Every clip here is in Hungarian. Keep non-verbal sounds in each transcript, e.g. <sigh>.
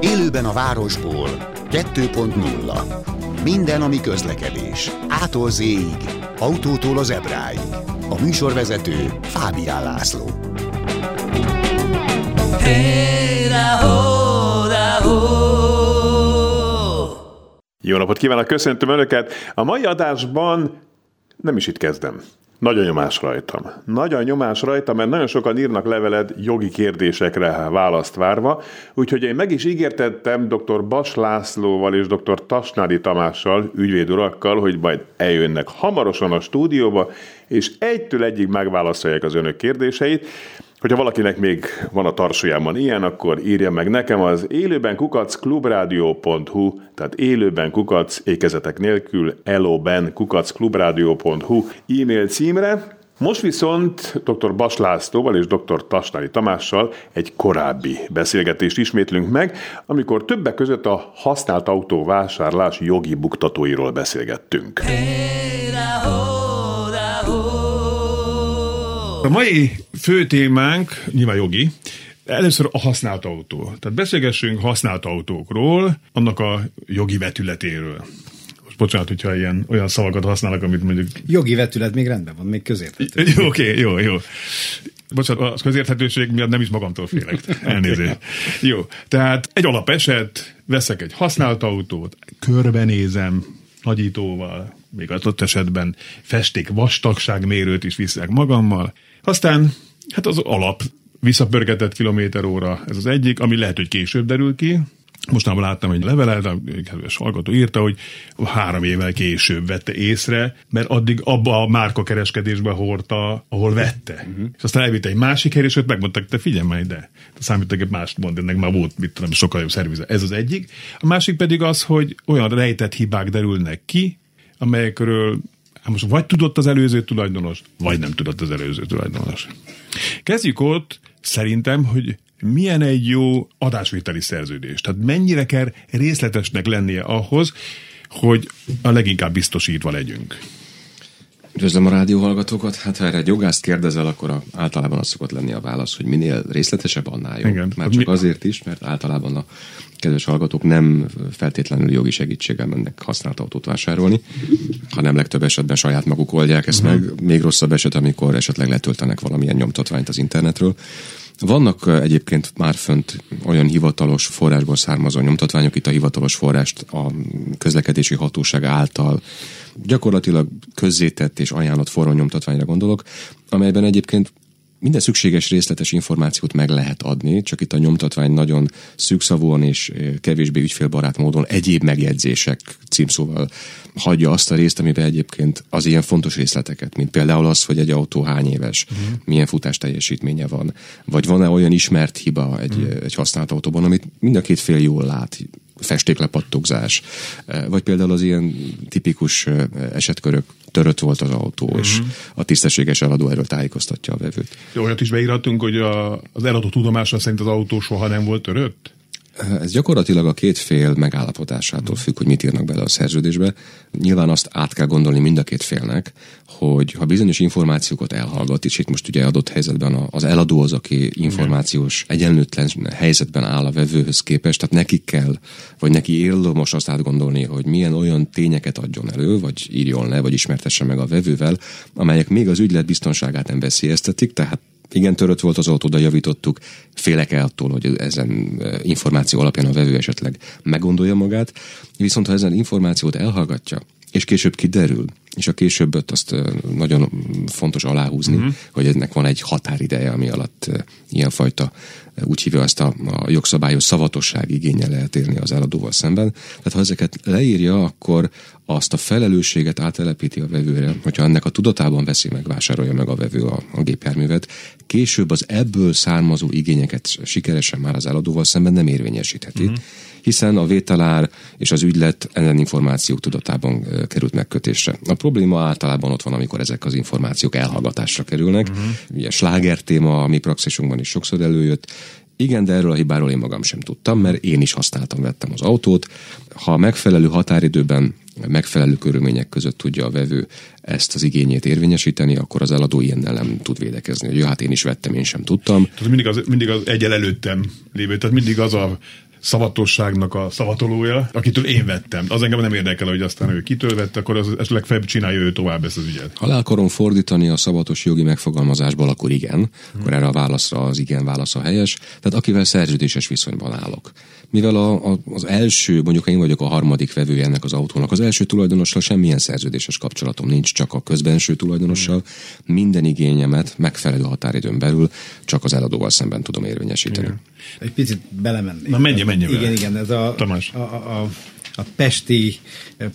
Élőben a városból 2.0 Minden, ami közlekedés. Ától z autótól az ebráig. A műsorvezető Fábián László. Jó napot kívánok, köszöntöm Önöket! A mai adásban nem is itt kezdem. Nagyon nyomás rajtam. Nagyon nyomás rajtam, mert nagyon sokan írnak leveled jogi kérdésekre választ várva, úgyhogy én meg is ígértettem dr. Bas Lászlóval és dr. Tasnádi Tamással, ügyvédurakkal, hogy majd eljönnek hamarosan a stúdióba, és egytől egyig megválaszolják az önök kérdéseit. Hogyha valakinek még van a tarsójában ilyen, akkor írja meg nekem az élőben kukac klubradio.hu, tehát élőben kukac ékezetek nélkül eloben kukac klubradio.hu e-mail címre, most viszont dr. Bas Lászlóval és dr. Tasnári Tamással egy korábbi beszélgetést ismétlünk meg, amikor többek között a használt autó vásárlás jogi buktatóiról beszélgettünk. Hey, a mai fő témánk, nyilván jogi, Először a használt autó. Tehát beszélgessünk használt autókról, annak a jogi vetületéről. Most bocsánat, hogyha ilyen olyan szavakat használok, amit mondjuk... Jogi vetület még rendben van, még közérthető. <laughs> Oké, okay, jó, jó. Bocsánat, az közérthetőség miatt nem is magamtól félek. Elnézést. Jó, tehát egy alapeset, veszek egy használt autót, körbenézem, nagyítóval, még adott esetben festék vastagságmérőt is viszek magammal, aztán hát az alap visszapörgetett kilométer óra, ez az egyik, ami lehet, hogy később derül ki, Mostanában láttam egy levelet, a kedves hallgató írta, hogy három évvel később vette észre, mert addig abba a márka kereskedésbe hordta, ahol vette. Uh-huh. És aztán elvitte egy másik helyre, és ott megmondták, te figyelj majd ide. A számítógép mást mond, ennek már volt, mit tudom, sokkal jobb szervize. Ez az egyik. A másik pedig az, hogy olyan rejtett hibák derülnek ki, amelyekről Hát most vagy tudott az előző tulajdonos, vagy nem tudott az előző tulajdonos. Kezdjük ott szerintem, hogy milyen egy jó adásvételi szerződés. Tehát mennyire kell részletesnek lennie ahhoz, hogy a leginkább biztosítva legyünk. Üdvözlöm a rádióhallgatókat. Hát ha erre egy jogászt kérdezel, akkor a, általában az szokott lenni a válasz, hogy minél részletesebb, annál jobb. Igen. Már csak mi... azért is, mert általában a kedves hallgatók nem feltétlenül jogi segítséggel mennek használt autót vásárolni, hanem legtöbb esetben saját maguk oldják ezt uh-huh. meg. Még rosszabb eset, amikor esetleg letöltenek valamilyen nyomtatványt az internetről. Vannak egyébként már fönt olyan hivatalos forrásból származó nyomtatványok, itt a hivatalos forrást a közlekedési hatóság által gyakorlatilag közzétett és ajánlott forró nyomtatványra gondolok, amelyben egyébként minden szükséges részletes információt meg lehet adni, csak itt a nyomtatvány nagyon szűkszavúan és kevésbé ügyfélbarát módon egyéb megjegyzések címszóval hagyja azt a részt, amiben egyébként az ilyen fontos részleteket, mint például az, hogy egy autó hány éves, uh-huh. milyen futás teljesítménye van, vagy van-e olyan ismert hiba egy, uh-huh. egy használt autóban, amit mind a két fél jól lát, festéklepattogzás, vagy például az ilyen tipikus esetkörök, törött volt az autó, uh-huh. és a tisztességes eladó erről tájékoztatja a vevőt. Olyat is beírhatunk, hogy a, az eladó tudomása szerint az autó soha nem volt törött? Ez gyakorlatilag a két fél megállapodásától függ, hogy mit írnak bele a szerződésbe. Nyilván azt át kell gondolni mind a két félnek, hogy ha bizonyos információkat elhallgat, és itt most ugye adott helyzetben az eladó az, aki információs egyenlőtlen helyzetben áll a vevőhöz képest, tehát nekik kell, vagy neki most azt átgondolni, hogy milyen olyan tényeket adjon elő, vagy írjon le, vagy ismertesse meg a vevővel, amelyek még az ügylet biztonságát nem veszélyeztetik, tehát igen, törött volt az autó, de javítottuk. Félek el attól, hogy ezen e, információ alapján a vevő esetleg meggondolja magát. Viszont ha ezen információt elhallgatja, és később kiderül, és a későbbet azt e, nagyon fontos aláhúzni, uh-huh. hogy ennek van egy határideje, ami alatt e, ilyenfajta úgy hívja azt a, a jogszabályos szavatosság igénye lehet érni az eladóval szemben. Tehát ha ezeket leírja, akkor azt a felelősséget átelepíti a vevőre, hogyha ennek a tudatában veszi meg, vásárolja meg a vevő a, a gépjárművet, később az ebből származó igényeket sikeresen már az eladóval szemben nem érvényesítheti. Uh-huh hiszen a vételár és az ügylet ezen információk tudatában került megkötésre. A probléma általában ott van, amikor ezek az információk elhallgatásra kerülnek. Uh-huh. Ugye sláger téma, a mi praxisunkban is sokszor előjött, igen, de erről a hibáról én magam sem tudtam, mert én is használtam, vettem az autót. Ha megfelelő határidőben megfelelő körülmények között tudja a vevő ezt az igényét érvényesíteni, akkor az eladó ilyennel nem tud védekezni, hogy jó, hát én is vettem, én sem tudtam. Tehát mindig az, mindig az egyel előttem lévő, tehát mindig az a szavatosságnak a szavatolója, akitől én vettem. Az engem nem érdekel, hogy aztán ő kitől vette, akkor az esetleg febb csinálja ő tovább ezt az ügyet. Ha le akarom fordítani a szabatos jogi megfogalmazásból, akkor igen. Hmm. Akkor erre a válaszra az igen válasza helyes. Tehát akivel szerződéses viszonyban állok. Mivel a, a, az első, mondjuk én vagyok a harmadik vevője ennek az autónak, az első tulajdonossal semmilyen szerződéses kapcsolatom nincs, csak a közbenső tulajdonossal. Hmm. Minden igényemet megfelelő határidőn belül csak az eladóval szemben tudom érvényesíteni. Igen. Egy picit belemenni. Na menj, menj Igen, igen, ez a, Tamás. a, a, a a pesti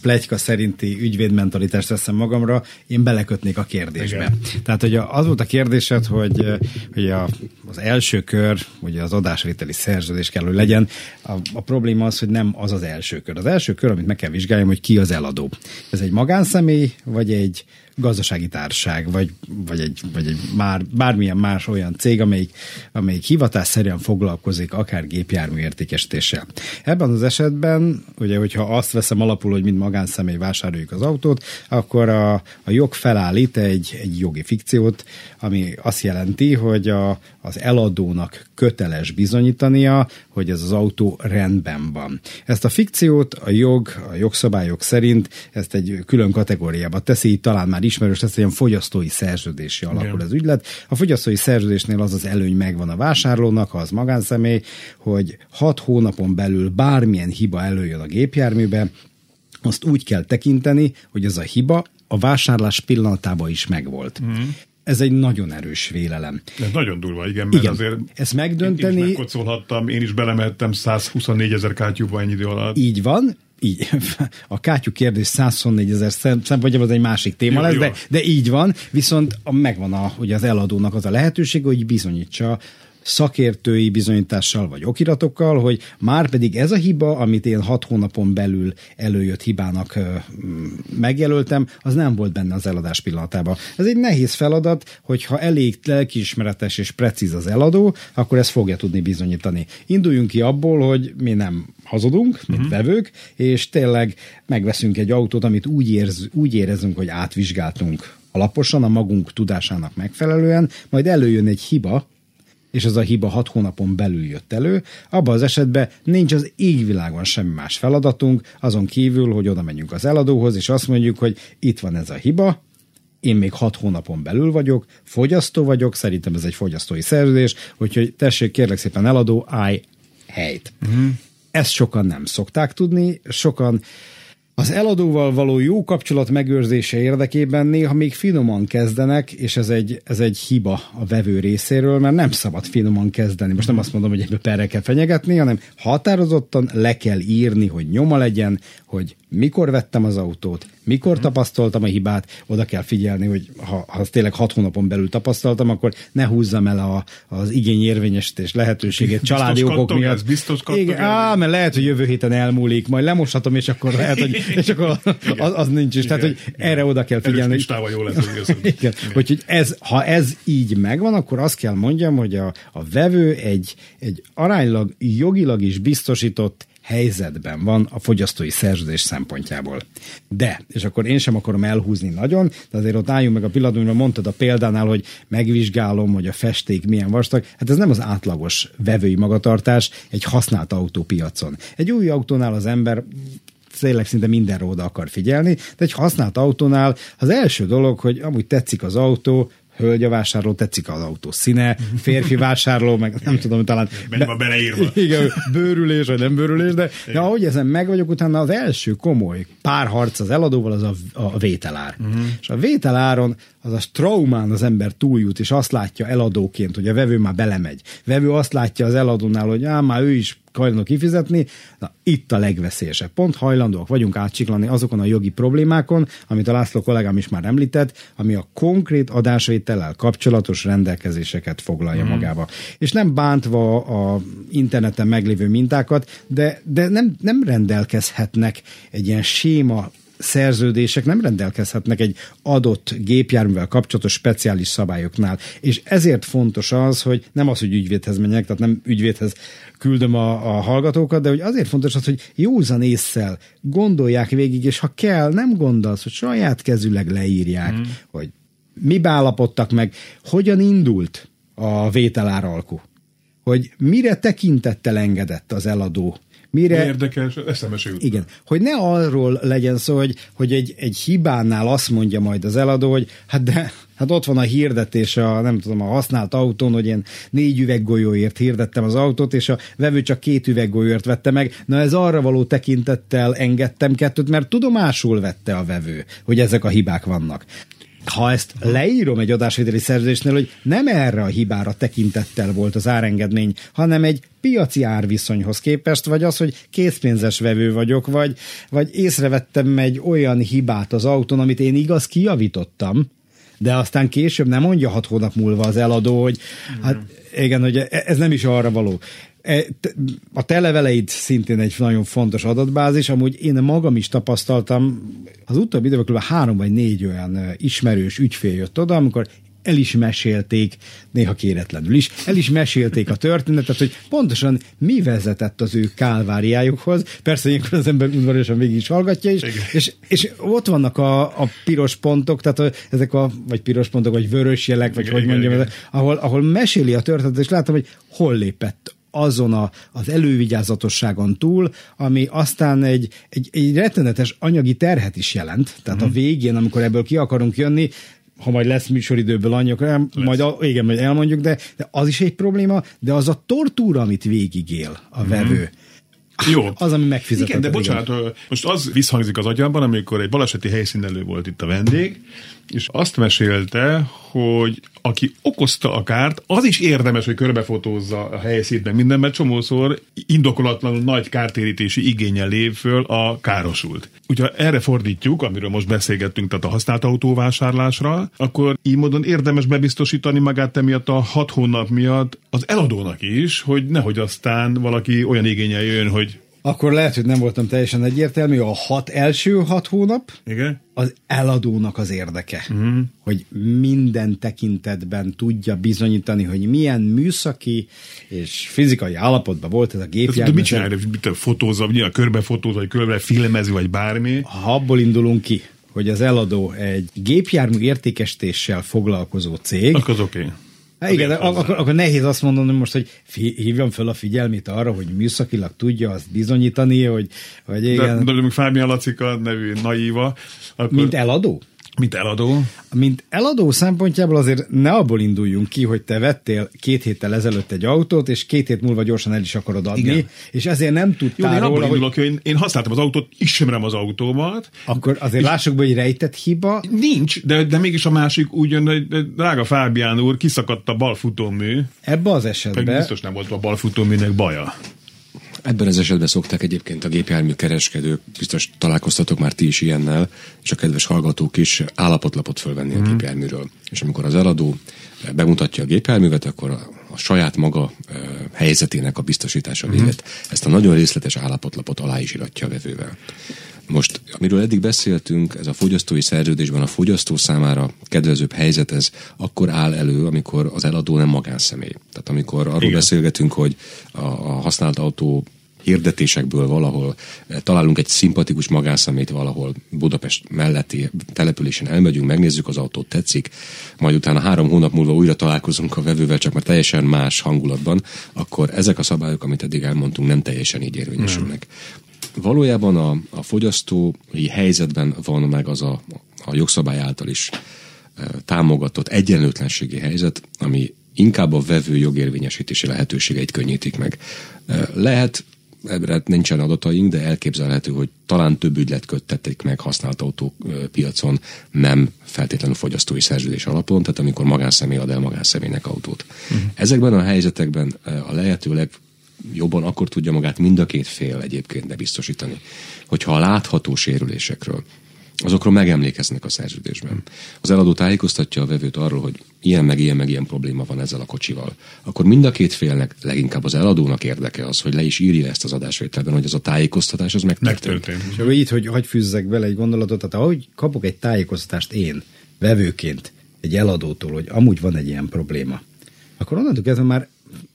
plegyka szerinti ügyvédmentalitást veszem magamra, én belekötnék a kérdésbe. Igen. Tehát, hogy az volt a kérdésed, hogy, hogy a, az első kör, ugye az adásvételi szerződés kell, hogy legyen. A, a probléma az, hogy nem az az első kör. Az első kör, amit meg kell vizsgáljam, hogy ki az eladó. Ez egy magánszemély, vagy egy gazdasági társaság, vagy, vagy egy, vagy egy már, bármilyen más olyan cég, amelyik, amelyik hivatásszerűen foglalkozik akár gépjármű értékesítéssel. Ebben az esetben, ugye, hogyha azt veszem alapul, hogy mint magánszemély vásároljuk az autót, akkor a, a jog felállít egy, egy jogi fikciót, ami azt jelenti, hogy a, az eladónak köteles bizonyítania, hogy ez az autó rendben van. Ezt a fikciót a jog, a jogszabályok szerint ezt egy külön kategóriába teszi, így talán már ismerős lesz, ilyen fogyasztói szerződési alakul Igen. az ügylet. A fogyasztói szerződésnél az az előny megvan a vásárlónak, ha az magánszemély, hogy hat hónapon belül bármilyen hiba előjön a gépjárműbe, azt úgy kell tekinteni, hogy ez a hiba a vásárlás pillanatában is megvolt. Mm ez egy nagyon erős vélelem. Ez nagyon durva, igen, mert igen. azért ezt megdönteni... Én is megkocolhattam, én is belemettem 124 ezer kátyúba ennyi idő alatt. Így van, így, <laughs> a kátyú kérdés 124 ezer szempontjából az egy másik téma jó, lesz, jó. De, de így van, viszont megvan a, hogy az eladónak az a lehetőség, hogy bizonyítsa szakértői bizonyítással vagy okiratokkal, hogy már pedig ez a hiba, amit én hat hónapon belül előjött hibának megjelöltem, az nem volt benne az eladás pillanatában. Ez egy nehéz feladat, hogyha elég lelkiismeretes és precíz az eladó, akkor ezt fogja tudni bizonyítani. Induljunk ki abból, hogy mi nem hazudunk, mint uh-huh. vevők, és tényleg megveszünk egy autót, amit úgy, érz, úgy érezünk, hogy átvizsgáltunk alaposan, a magunk tudásának megfelelően, majd előjön egy hiba, és ez a hiba hat hónapon belül jött elő, abban az esetben nincs az égvilágon semmi más feladatunk, azon kívül, hogy oda menjünk az eladóhoz, és azt mondjuk, hogy itt van ez a hiba, én még hat hónapon belül vagyok, fogyasztó vagyok, szerintem ez egy fogyasztói szerződés, úgyhogy tessék, kérlek szépen eladó, állj helyt. Uh-huh. Ezt sokan nem szokták tudni, sokan az eladóval való jó kapcsolat megőrzése érdekében néha még finoman kezdenek, és ez egy, ez egy hiba a vevő részéről, mert nem szabad finoman kezdeni. Most nem azt mondom, hogy ebből perre kell fenyegetni, hanem határozottan le kell írni, hogy nyoma legyen, hogy mikor vettem az autót, mikor tapasztaltam a hibát, oda kell figyelni, hogy ha, ha tényleg hat hónapon belül tapasztaltam, akkor ne húzzam el a, az igényérvényesítés lehetőségét <laughs> családi okok miatt. Ez biztos Igen, á, mert lehet, hogy jövő héten elmúlik, majd lemoshatom, és akkor lehet, hogy <laughs> és akkor az, az nincs is. Igen, Tehát, hogy igen. erre oda kell figyelni. Erős jó lesz. <laughs> igen. igen. Úgyhogy ez, ha ez így megvan, akkor azt kell mondjam, hogy a, a vevő egy, egy aránylag jogilag is biztosított helyzetben van a fogyasztói szerződés szempontjából. De, és akkor én sem akarom elhúzni nagyon, de azért ott álljunk meg a pillanatban, mondtad a példánál, hogy megvizsgálom, hogy a festék milyen vastag. Hát ez nem az átlagos vevői magatartás egy használt autópiacon. Egy új autónál az ember tényleg szinte mindenre oda akar figyelni, de egy használt autónál az első dolog, hogy amúgy tetszik az autó, hölgy a vásárló, tetszik az autó színe, férfi vásárló, meg nem tudom, talán... Be, van beleírva. <laughs> Igen, bőrülés, vagy nem bőrülés, de, de ahogy ezen meg vagyok, utána az első komoly párharc az eladóval az a, a vételár. Uh-huh. És a vételáron az a traumán az ember túljut, és azt látja eladóként, hogy a vevő már belemegy. Vevő azt látja az eladónál, hogy á, már ő is hajlandó kifizetni, na itt a legveszélyesebb. Pont hajlandóak vagyunk átcsiklani azokon a jogi problémákon, amit a László kollégám is már említett, ami a konkrét adásvétellel kapcsolatos rendelkezéseket foglalja mm. magába. És nem bántva a interneten meglévő mintákat, de, de nem, nem rendelkezhetnek egy ilyen séma szerződések nem rendelkezhetnek egy adott gépjárművel kapcsolatos speciális szabályoknál. És ezért fontos az, hogy nem az, hogy ügyvédhez menjek, tehát nem ügyvédhez küldöm a, a hallgatókat, de hogy azért fontos az, hogy józan észszel gondolják végig, és ha kell, nem gondolsz, hogy saját kezüleg leírják, mm. hogy mi állapodtak meg, hogyan indult a vételáralku, hogy mire tekintettel engedett az eladó, Mire, Érdekes, eszembe Igen, hogy ne arról legyen szó, hogy, hogy egy, egy hibánál azt mondja majd az eladó, hogy hát de Hát ott van a hirdetés a, nem tudom, a használt autón, hogy én négy üveggolyóért hirdettem az autót, és a vevő csak két üveggolyóért vette meg. Na ez arra való tekintettel engedtem kettőt, mert tudomásul vette a vevő, hogy ezek a hibák vannak ha ezt leírom egy adásvételi szerződésnél, hogy nem erre a hibára tekintettel volt az árengedmény, hanem egy piaci árviszonyhoz képest, vagy az, hogy készpénzes vevő vagyok, vagy, vagy észrevettem egy olyan hibát az autón, amit én igaz kijavítottam, de aztán később nem mondja hat hónap múlva az eladó, hogy hát igen, hogy ez nem is arra való. E, a te leveleid szintén egy nagyon fontos adatbázis, amúgy én magam is tapasztaltam, az utóbbi időben kb. három vagy négy olyan ismerős ügyfél jött oda, amikor el is mesélték, néha kéretlenül is, el is mesélték a történetet, hogy pontosan mi vezetett az ő kálváriájukhoz. Persze ilyenkor az ember udvariasan végig is hallgatja is, és, és ott vannak a, a piros pontok, tehát a, ezek a, vagy piros pontok, vagy vörös jelek, vagy igen, hogy mondjam, igen. ahol, ahol meséli a történetet, és látom, hogy hol lépett azon a, az elővigyázatosságon túl, ami aztán egy, egy, egy rettenetes anyagi terhet is jelent. Tehát mm. a mhm. végén, amikor ebből ki akarunk jönni, ha majd lesz műsoridőből anyag, majd a, igen, majd elmondjuk, de, de az is egy probléma, de az a tortúra, amit végigél a vevő. Mm. Jó. Az, ami megfizetett. Igen, de bocsánat, igen. most az visszhangzik az agyamban, amikor egy baleseti helyszínelő volt itt a vendég, és azt mesélte, hogy aki okozta a kárt, az is érdemes, hogy körbefotózza a helyszínt, meg minden, mert csomószor indokolatlanul nagy kártérítési igényel lép föl a károsult. Ugye erre fordítjuk, amiről most beszélgettünk, tehát a használt autóvásárlásra, akkor így módon érdemes bebiztosítani magát emiatt a hat hónap miatt az eladónak is, hogy nehogy aztán valaki olyan igényel jön, hogy akkor lehet, hogy nem voltam teljesen egyértelmű. A hat első hat hónap Igen? az eladónak az érdeke. Uh-huh. Hogy minden tekintetben tudja bizonyítani, hogy milyen műszaki és fizikai állapotban volt ez a gépjármű. De mit csinálja? Mit fotózza, nyilván körbe fotózza, vagy körbe filmezi, vagy bármi? Ha abból indulunk ki, hogy az eladó egy gépjármű értékesítéssel foglalkozó cég, akkor az oké. Okay Há, igen, akkor, akkor nehéz azt mondani most, hogy hívjam fel a figyelmét arra, hogy műszakilag tudja azt bizonyítani, hogy, hogy igen. De, de, de Fábián Lacika nevű naíva. Akkor... Mint eladó? Mint eladó? Mint eladó szempontjából azért ne abból induljunk ki, hogy te vettél két héttel ezelőtt egy autót, és két hét múlva gyorsan el is akarod adni, Igen. és ezért nem tudtál Jó, én róla, indulok, hogy... Én, én használtam az autót, ismerem az autómat. Akkor azért és lássuk be, hogy rejtett hiba. Nincs, de, de mégis a másik úgy jön, hogy drága Fábián úr, kiszakadt a balfutómű. Ebbe az esetben. Meg biztos nem volt a balfutóműnek baja. Ebben az esetben szokták egyébként a gépjármű kereskedők, biztos találkoztatok már ti is ilyennel, és a kedves hallgatók is állapotlapot fölvenni mm. a mhm. gépjárműről. És amikor az eladó bemutatja a gépjárművet, akkor a, a saját maga e, helyzetének a biztosítása mhm. véget. Mm. Ezt a nagyon részletes állapotlapot alá is iratja a vevővel. Most, amiről eddig beszéltünk, ez a fogyasztói szerződésben a fogyasztó számára kedvezőbb helyzet, ez akkor áll elő, amikor az eladó nem magánszemély. Tehát amikor arról Igen. beszélgetünk, hogy a, a használt autó hirdetésekből valahol eh, találunk egy szimpatikus magánszemét valahol Budapest melletti településen elmegyünk, megnézzük az autót, tetszik, majd utána három hónap múlva újra találkozunk a vevővel, csak már teljesen más hangulatban, akkor ezek a szabályok, amit eddig elmondtunk, nem teljesen így érvényesülnek. Valójában a, a fogyasztói helyzetben van meg az a, a jogszabály által is e, támogatott egyenlőtlenségi helyzet, ami inkább a vevő jogérvényesítési lehetőségeit könnyítik meg. E, lehet, ebbre nincsen adataink, de elképzelhető, hogy talán több ügylet köttették meg használt autópiacon, nem feltétlenül fogyasztói szerződés alapon, tehát amikor magánszemély ad el magánszemélynek autót. Uh-huh. Ezekben a helyzetekben a lehető jobban akkor tudja magát mind a két fél egyébként bebiztosítani. Hogyha a látható sérülésekről azokról megemlékeznek a szerződésben. Az eladó tájékoztatja a vevőt arról, hogy ilyen meg ilyen meg ilyen probléma van ezzel a kocsival. Akkor mind a két félnek, leginkább az eladónak érdeke az, hogy le is írja ezt az adásvételben, hogy ez a tájékoztatás az megtörtént. Megtörtént. És akkor így, hogy hagy fűzzek bele egy gondolatot, tehát ahogy kapok egy tájékoztatást én, vevőként, egy eladótól, hogy amúgy van egy ilyen probléma, akkor onnantól kezdve már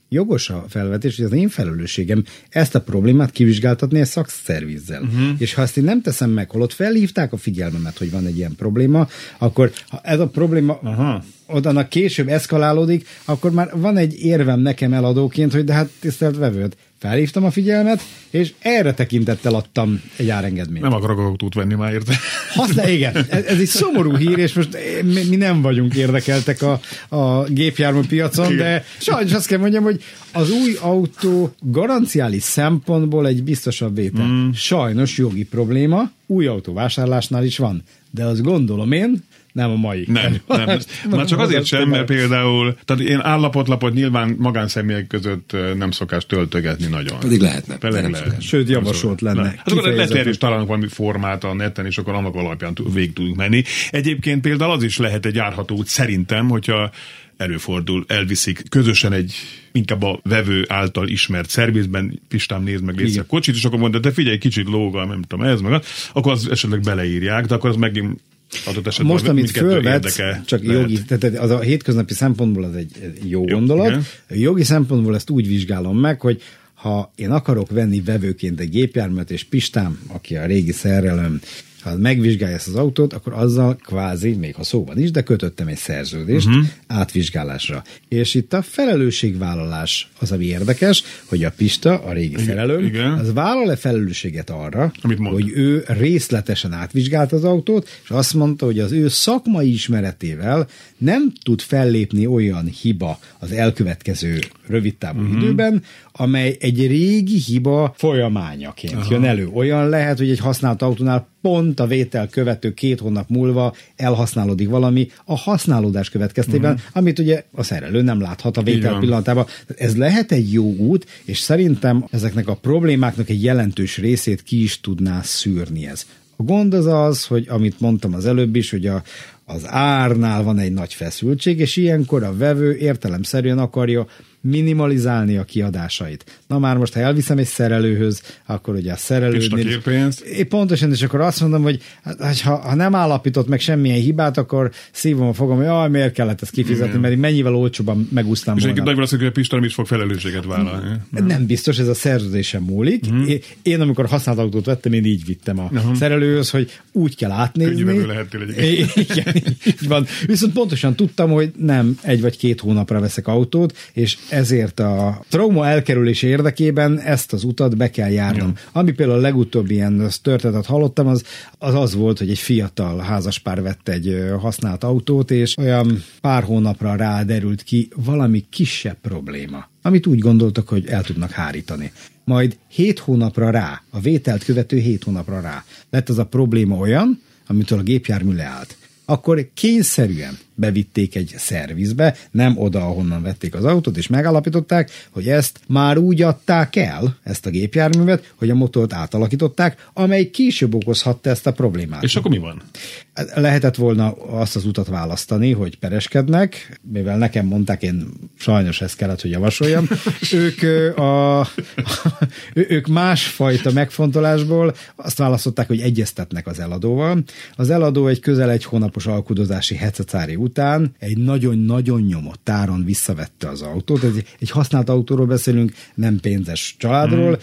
jogos a felvetés, hogy az én felelősségem ezt a problémát kivizsgáltatni egy szakszervizzel. Uh-huh. És ha ezt én nem teszem meg, holott felhívták a figyelmemet, hogy van egy ilyen probléma, akkor ha ez a probléma Aha. oda később eszkalálódik, akkor már van egy érvem nekem eladóként, hogy de hát tisztelt vevőt, felhívtam a figyelmet, és erre tekintettel adtam egy árengedményt. Nem akarok autót venni már érte. Használ, igen. Ez, ez egy szomorú hír, és most mi, mi nem vagyunk érdekeltek a, a gépjármű piacon, de sajnos azt kell mondjam, hogy az új autó garanciális szempontból egy biztosabb vétel. Mm. Sajnos jogi probléma, új autó vásárlásnál is van. De azt gondolom én, nem a mai. Nem, nem. <laughs> Már csak azért sem, mert például, tehát én állapotlapot nyilván magánszemélyek között nem szokás töltögetni nagyon. Pedig lehetne. Pedig nem lehet. szokás. Sőt, javasolt lenne. Hát akkor lehet, is találunk valami formát a neten, és akkor annak alapján végig tudunk menni. Egyébként például az is lehet egy járható út szerintem, hogyha előfordul, elviszik közösen egy inkább a vevő által ismert szervizben, Pistám nézd meg légy a kocsit, és akkor mondja, de figyelj, kicsit lógal, nem tudom, ez meg, az, akkor az esetleg beleírják, de akkor az megint adott esetben Most, amit fölvetsz, csak lehet. jogi, tehát az a hétköznapi szempontból az egy jó, Jó, gondolat. igen. Jogi szempontból ezt úgy vizsgálom meg, hogy ha én akarok venni vevőként egy gépjárművet, és Pistám, aki a régi szerelőm, ha megvizsgálja ezt az autót, akkor azzal kvázi, még ha szóban is, de kötöttem egy szerződést uh-huh. átvizsgálásra. És itt a felelősségvállalás az, ami érdekes, hogy a Pista, a régi igen. az vállal-e felelősséget arra, Amit mond. hogy ő részletesen átvizsgált az autót, és azt mondta, hogy az ő szakmai ismeretével nem tud fellépni olyan hiba az elkövetkező rövidtávú uh-huh. időben, amely egy régi hiba folyamányaként Aha. jön elő. Olyan lehet, hogy egy használt autónál pont a vétel követő két hónap múlva elhasználódik valami a használódás következtében, uh-huh. amit ugye a szerelő nem láthat a vétel pillanatában. Ez lehet egy jó út, és szerintem ezeknek a problémáknak egy jelentős részét ki is tudná szűrni ez. A gond az az, hogy amit mondtam az előbb is, hogy a, az árnál van egy nagy feszültség, és ilyenkor a vevő értelemszerűen akarja minimalizálni a kiadásait. Na már most, ha elviszem egy szerelőhöz, akkor ugye a Pista szerelőnél... kér pénzt. É, pontosan, és akkor azt mondom, hogy hát, ha, ha nem állapított meg semmilyen hibát, akkor szívom a fogom, hogy jaj, miért kellett ezt kifizetni, mert én mennyivel olcsóbban megúsztam És egyébként nagy valószínűleg, hogy a Pista nem is fog felelősséget vállalni. Nem biztos, ez a szerződésen múlik. Uh-huh. Én, amikor használt autót vettem, én így vittem a uh-huh. szerelőhöz, hogy úgy kell átnézni. Könnyű vevő lehettél egyébként. Igen, így van. Viszont pontosan tudtam, hogy nem egy vagy két hónapra veszek autót, és ezért a trauma elkerülése érdekében ezt az utat be kell járnom. Ja. Ami például a legutóbbi ilyen történetet hallottam, az, az az volt, hogy egy fiatal házaspár vett egy használt autót, és olyan pár hónapra rá derült ki valami kisebb probléma, amit úgy gondoltak, hogy el tudnak hárítani. Majd hét hónapra rá, a vételt követő hét hónapra rá lett az a probléma olyan, amitől a gépjármű leállt akkor kényszerűen bevitték egy szervizbe, nem oda, ahonnan vették az autót, és megállapították, hogy ezt már úgy adták el, ezt a gépjárművet, hogy a motort átalakították, amely később okozhatta ezt a problémát. És akkor mi van? Lehetett volna azt az utat választani, hogy pereskednek, mivel nekem mondták, én sajnos ezt kellett, hogy javasoljam. <laughs> ők, a, ő- <laughs> ők másfajta megfontolásból azt választották, hogy egyeztetnek az eladóval. Az eladó egy közel egy hónapos alkudozási hececári után egy nagyon-nagyon nyomott táron visszavette az autót. Ez egy használt autóról beszélünk, nem pénzes családról. Mm.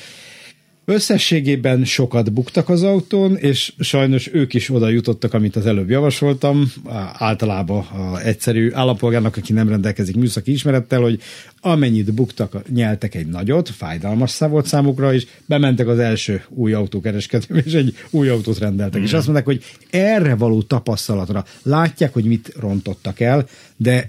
Összességében sokat buktak az autón, és sajnos ők is oda jutottak, amit az előbb javasoltam, általában a egyszerű állampolgárnak, aki nem rendelkezik műszaki ismerettel, hogy amennyit buktak, nyeltek egy nagyot, fájdalmas volt számukra, és bementek az első új autókereskedőbe, és egy új autót rendeltek. És azt mondták, hogy erre való tapasztalatra látják, hogy mit rontottak el, de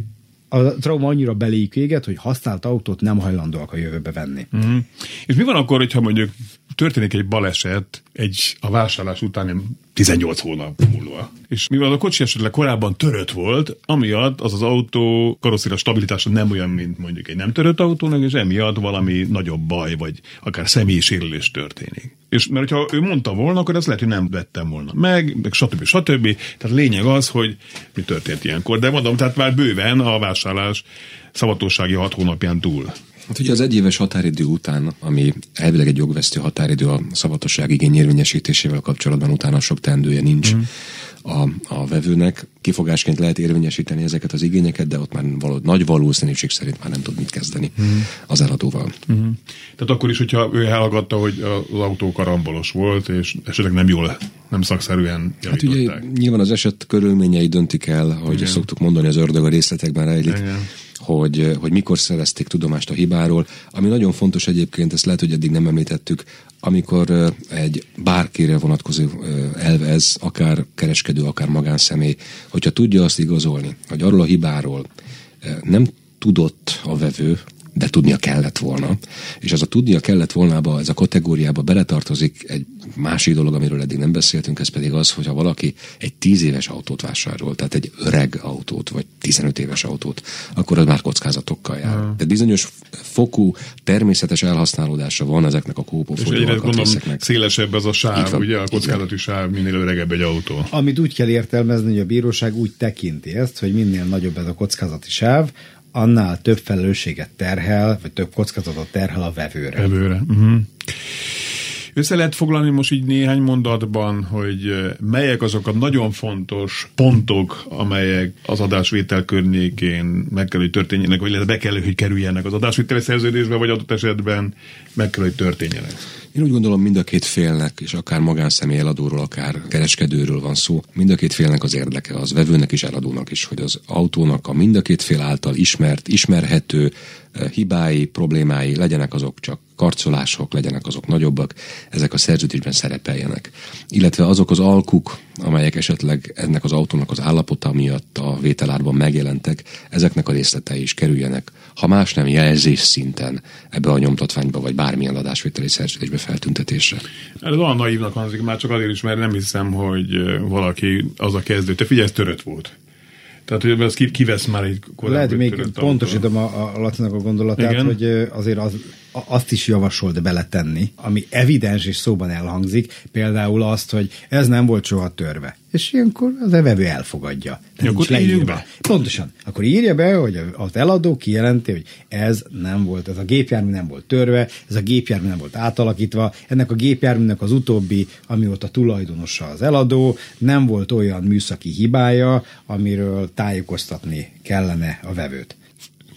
a trauma annyira beléjük éget, hogy használt autót nem hajlandóak a jövőbe venni. Mm. És mi van akkor, hogyha mondjuk történik egy baleset egy a vásárlás után 18 hónap múlva. És mivel a kocsi esetleg korábban törött volt, amiatt az az autó karosszéra stabilitása nem olyan, mint mondjuk egy nem törött autónak, és emiatt valami nagyobb baj, vagy akár személyi sérülés történik. És mert ha ő mondta volna, akkor ez lehet, hogy nem vettem volna meg, meg stb. stb. Tehát lényeg az, hogy mi történt ilyenkor. De mondom, tehát már bőven a vásárlás szabadtósági hat hónapján túl. Hát ugye az egyéves határidő után, ami elvileg egy jogvesztő határidő a szabadosság igény érvényesítésével kapcsolatban, utána sok teendője nincs. Mm a, a vevőnek. Kifogásként lehet érvényesíteni ezeket az igényeket, de ott már való, nagy valószínűség szerint már nem tud mit kezdeni mm. az eladóval. Mm. Tehát akkor is, hogyha ő elhallgatta, hogy az autó karambolos volt, és esetleg nem jól, nem szakszerűen Hát ugye nyilván az eset körülményei döntik el, hogy Igen. szoktuk mondani, az ördög a részletekben rejlik. Igen hogy, hogy mikor szerezték tudomást a hibáról. Ami nagyon fontos egyébként, ezt lehet, hogy eddig nem említettük, amikor egy bárkire vonatkozó elv ez, akár kereskedő, akár magánszemély, hogyha tudja azt igazolni, hogy arról a hibáról nem tudott a vevő, de tudnia kellett volna. És az a tudnia kellett volna, ez a kategóriába beletartozik egy másik dolog, amiről eddig nem beszéltünk, ez pedig az, hogy ha valaki egy 10 éves autót vásárol, tehát egy öreg autót, vagy 15 éves autót, akkor az már kockázatokkal jár. Hmm. Tehát bizonyos fokú természetes elhasználódása van ezeknek a kópófolyó alkatrészeknek. szélesebb az a sáv, ugye a kockázati sáv, minél öregebb egy autó. Amit úgy kell értelmezni, hogy a bíróság úgy tekinti ezt, hogy minél nagyobb ez a kockázati sáv, annál több felelősséget terhel, vagy több kockázatot terhel a vevőre. Vevőre. Uh-huh. Össze lehet foglalni most így néhány mondatban, hogy melyek azok a nagyon fontos pontok, amelyek az adásvétel környékén meg kell, hogy történjenek, vagy be kell, hogy kerüljenek az adásvételi szerződésbe, vagy adott esetben meg kell, hogy történjenek. Én úgy gondolom mind a két félnek, és akár magánszemély eladóról, akár kereskedőről van szó, mind a két félnek az érdeke, az vevőnek is eladónak is, hogy az autónak a mind a két fél által ismert, ismerhető eh, hibái, problémái legyenek azok csak karcolások, legyenek azok nagyobbak, ezek a szerződésben szerepeljenek. Illetve azok az alkuk, amelyek esetleg ennek az autónak az állapota miatt a vételárban megjelentek, ezeknek a részletei is kerüljenek, ha más nem jelzés szinten ebbe a nyomtatványba, vagy bármilyen adásvételi szerződésbe feltüntetésre. Ez olyan naívnak hangzik, már csak azért is, mert nem hiszem, hogy valaki az a kezdő. Te figyelj, ez törött volt. Tehát, hogy ez kivesz már egy korábbi Lehet, még pontosítom a, a Lacinak a gondolatát, Igen? hogy azért az, azt is javasolt beletenni, ami evidens és szóban elhangzik, például azt, hogy ez nem volt soha törve. És ilyenkor az evevő elfogadja. Ja, akkor írjuk be. Pontosan. Akkor írja be, hogy az eladó kijelenti, hogy ez nem volt, ez a gépjármű nem volt törve, ez a gépjármű nem volt átalakítva, ennek a gépjárműnek az utóbbi, ami volt a tulajdonosa az eladó, nem volt olyan műszaki hibája, amiről tájékoztatni kellene a vevőt.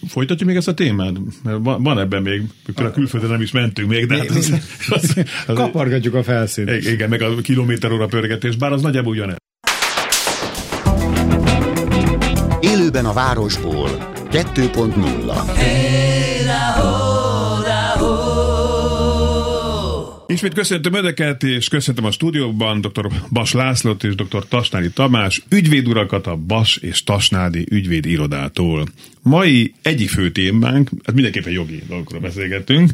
Folytatjuk még ezt a témát? Mert van ebben még, a külföldön nem is mentünk még, de hát az, az, az, Kapargatjuk a felszínt. Igen, meg a kilométer óra pörgetés, bár az nagyjából ugyanez. Élőben a városból 2.0 hey, Ismét köszöntöm Önöket, és köszöntöm a stúdióban dr. Bas Lászlót és dr. Tasnádi Tamás, ügyvédurakat a Bas és Tasnádi ügyvéd irodától. Mai egyik fő témánk, hát mindenképpen jogi dolgokról beszélgetünk,